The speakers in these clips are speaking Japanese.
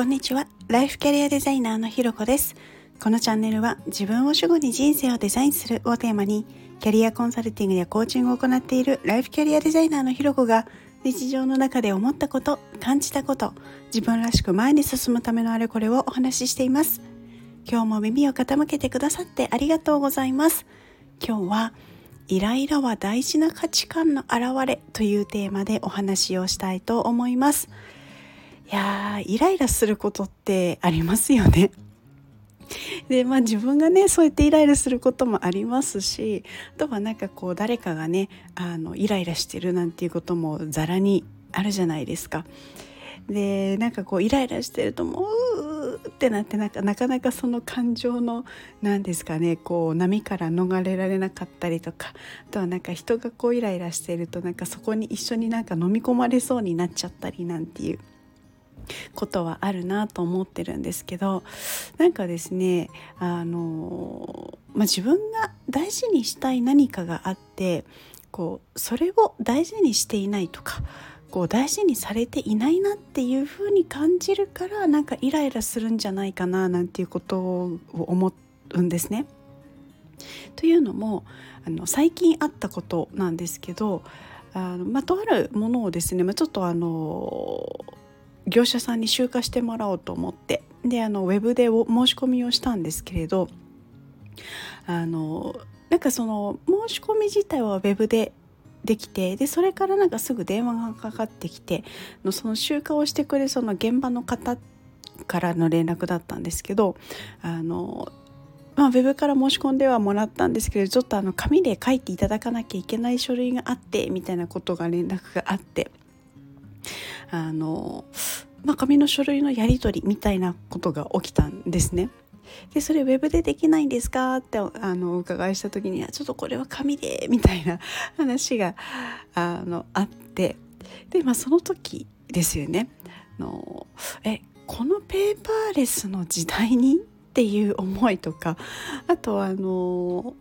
こんにちは。ライフキャリアデザイナーのひろこです。このチャンネルは自分を主語に人生をデザインするをテーマにキャリアコンサルティングやコーチングを行っているライフキャリアデザイナーのひろこが日常の中で思ったこと感じたこと自分らしく前に進むためのあれこれをお話ししています。今日も耳を傾けてくださってありがとうございます。今日はイライラは大事な価値観の表れというテーマでお話をしたいと思います。いやーイライラすることってありますよね。でまあ自分がねそうやってイライラすることもありますしあとはなんかこう誰かがねあのイライラしてるなんていうこともざらにあるじゃないですか。でなんかこうイライラしてるともうってなってなんかなかなかその感情の何ですかねこう波から逃れられなかったりとかあとはなんか人がこうイライラしてるとなんかそこに一緒になんか飲み込まれそうになっちゃったりなんていうことはあるなと思ってるんですけどなんかですねあの、まあ、自分が大事にしたい何かがあってこうそれを大事にしていないとかこう大事にされていないなっていう風に感じるからなんかイライラするんじゃないかななんていうことを思うんですね。というのもあの最近あったことなんですけどあの、まあ、とあるものをですね、まあ、ちょっとあの業者さんに集荷してもらおうと思ってであのウェブで申し込みをしたんですけれどあのなんかその申し込み自体はウェブでできてでそれからなんかすぐ電話がかかってきてのその集荷をしてくれその現場の方からの連絡だったんですけどあのまあ、ウェブから申し込んではもらったんですけどちょっとあの紙で書いていただかなきゃいけない書類があってみたいなことが連絡があってあの、まあ、紙の書類のやり取りみたいなことが起きたんですね。でそれウェブでできないんですか？ってあのお伺いした時にはちょっとこれは紙でみたいな話があのあって。で、まあ、その時ですよね。のえこのペーパーレスの時代に？っていう思いとかあとはあの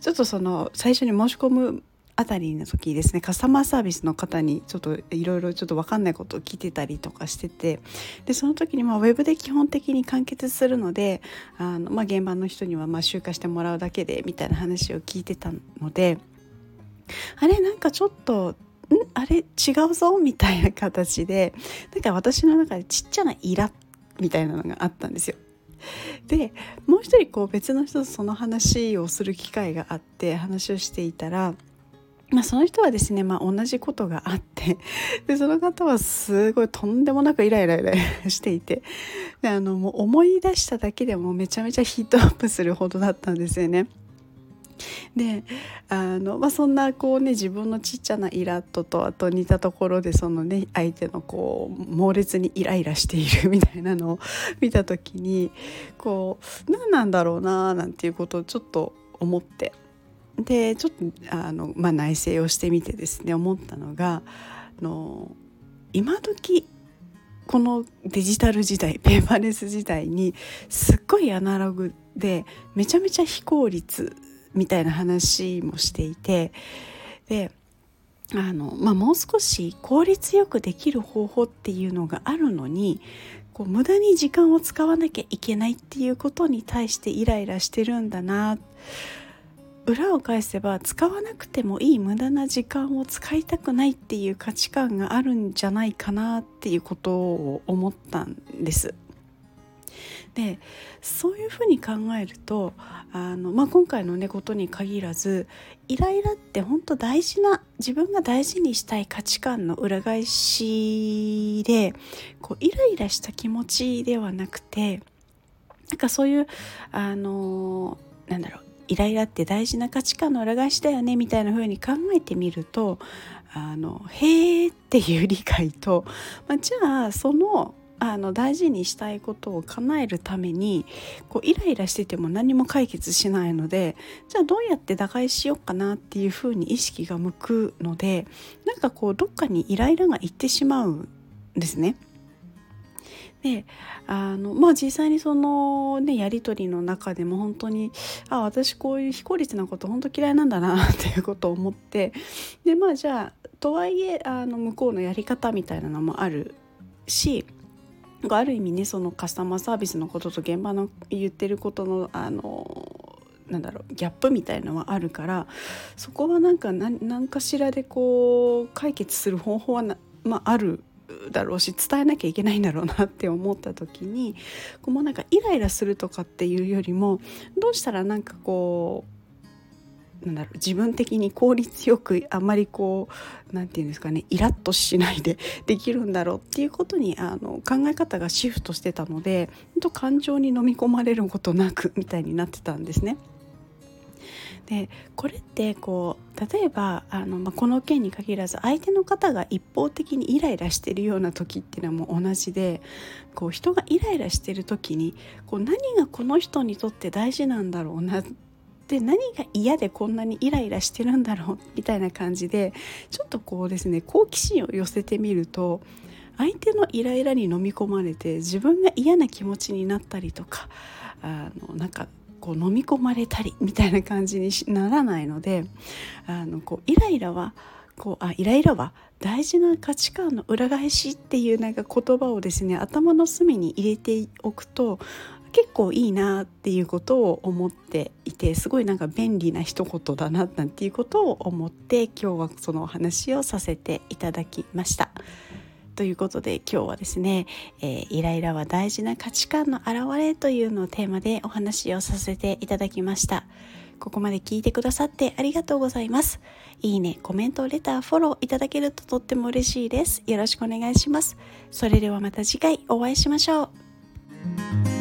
ちょっとその最初に申し込むあたりの時ですねカスタマーサービスの方にちょっといろいろちょっと分かんないことを聞いてたりとかしててでその時にまあウェブで基本的に完結するのであの、まあ、現場の人にはまあ集荷してもらうだけでみたいな話を聞いてたのであれなんかちょっとん？あれ違うぞみたいな形でなんか私の中でちっちゃなイラみたいなのがあったんですよ。でもう一人こう別の人とその話をする機会があって話をしていたらまあ、その人はですね、まあ、同じことがあって でその方はすごいとんでもなくイライライラしていてであのもう思い出しただけでもめちゃめちゃヒートアップするほどだったんですよね。であの、まあ、そんなこうね自分のちっちゃなイラッととあと似たところでそのね相手のこう猛烈にイライラしているみたいなのを 見た時にこう何なんだろうななんていうことをちょっと思ってでちょっとあの、まあ、内省をしてみてですね思ったのがあの今時このデジタル時代ペーパーレス時代にすっごいアナログでめちゃめちゃ非効率みたいな話もしていてであの、まあ、もう少し効率よくできる方法っていうのがあるのにこう無駄に時間を使わなきゃいけないっていうことに対してイライラしてるんだな。裏を返せば使わなくてもいい無駄な時間を使いたくないっていう価値観があるんじゃないかなっていうことを思ったんです。でそういうふうに考えるとあの、まあ、今回のねことに限らずイライラって本当大事な自分が大事にしたい価値観の裏返しでこうイライラした気持ちではなくてなんかそういうあのなんだろうイライラって大事な価値観の裏返しだよねみたいな風に考えてみるとあのへーっていう理解と、まあ、じゃあそのあの大事にしたいことを叶えるためにこうイライラしてても何も解決しないのでじゃあどうやって打開しようかなっていうふうに意識が向くのでなんかこうどっかにイライラがいってしまうんですね。であのまあ実際にそのねやり取りの中でも本当にあ私こういう非効率なこと本当嫌いなんだな っていうことを思ってでまあじゃあとはいえあの向こうのやり方みたいなのもあるしある意味ねそのカスタマーサービスのことと現場の言ってることのあのなんだろうギャップみたいのはあるからそこはなんか何かしらでこう解決する方法はまあ、あるだろうし伝えなきゃいけないんだろうなって思った時にこうもうなんかイライラするとかっていうよりもどうしたらなんかこうなんだろう自分的に効率よくあんまりこう何て言うんですかねイラッとしないで できるんだろうっていうことにあの考え方がシフトしてたので本当感情に飲み込まれることなくみたいになってたんですね。でこれってこう例えばあの、まあ、この件に限らず相手の方が一方的にイライラしてるような時っていうのはもう同じでこう人がイライラしてる時にこう何がこの人にとって大事なんだろうなで何が嫌でこんなにイライラしてるんだろうみたいな感じでちょっとこうですね好奇心を寄せてみると相手のイライラに飲み込まれて自分が嫌な気持ちになったりとかあのなんかこう飲み込まれたりみたいな感じにならないのであのこうイライラはこうあイライラは大事な価値観の裏返しっていうなんか言葉をですね頭の隅に入れておくと結構いいなっていうことを思っていてすごいなんか便利な一言だななんていうことを思って今日はそのお話をさせていただきました。ということで今日はですね、えー、イライラは大事な価値観の表れというのをテーマでお話をさせていただきました。ここまで聞いてくださってありがとうございます。いいね、コメント、レター、フォローいただけるととっても嬉しいです。よろしくお願いします。それではまた次回お会いしましょう。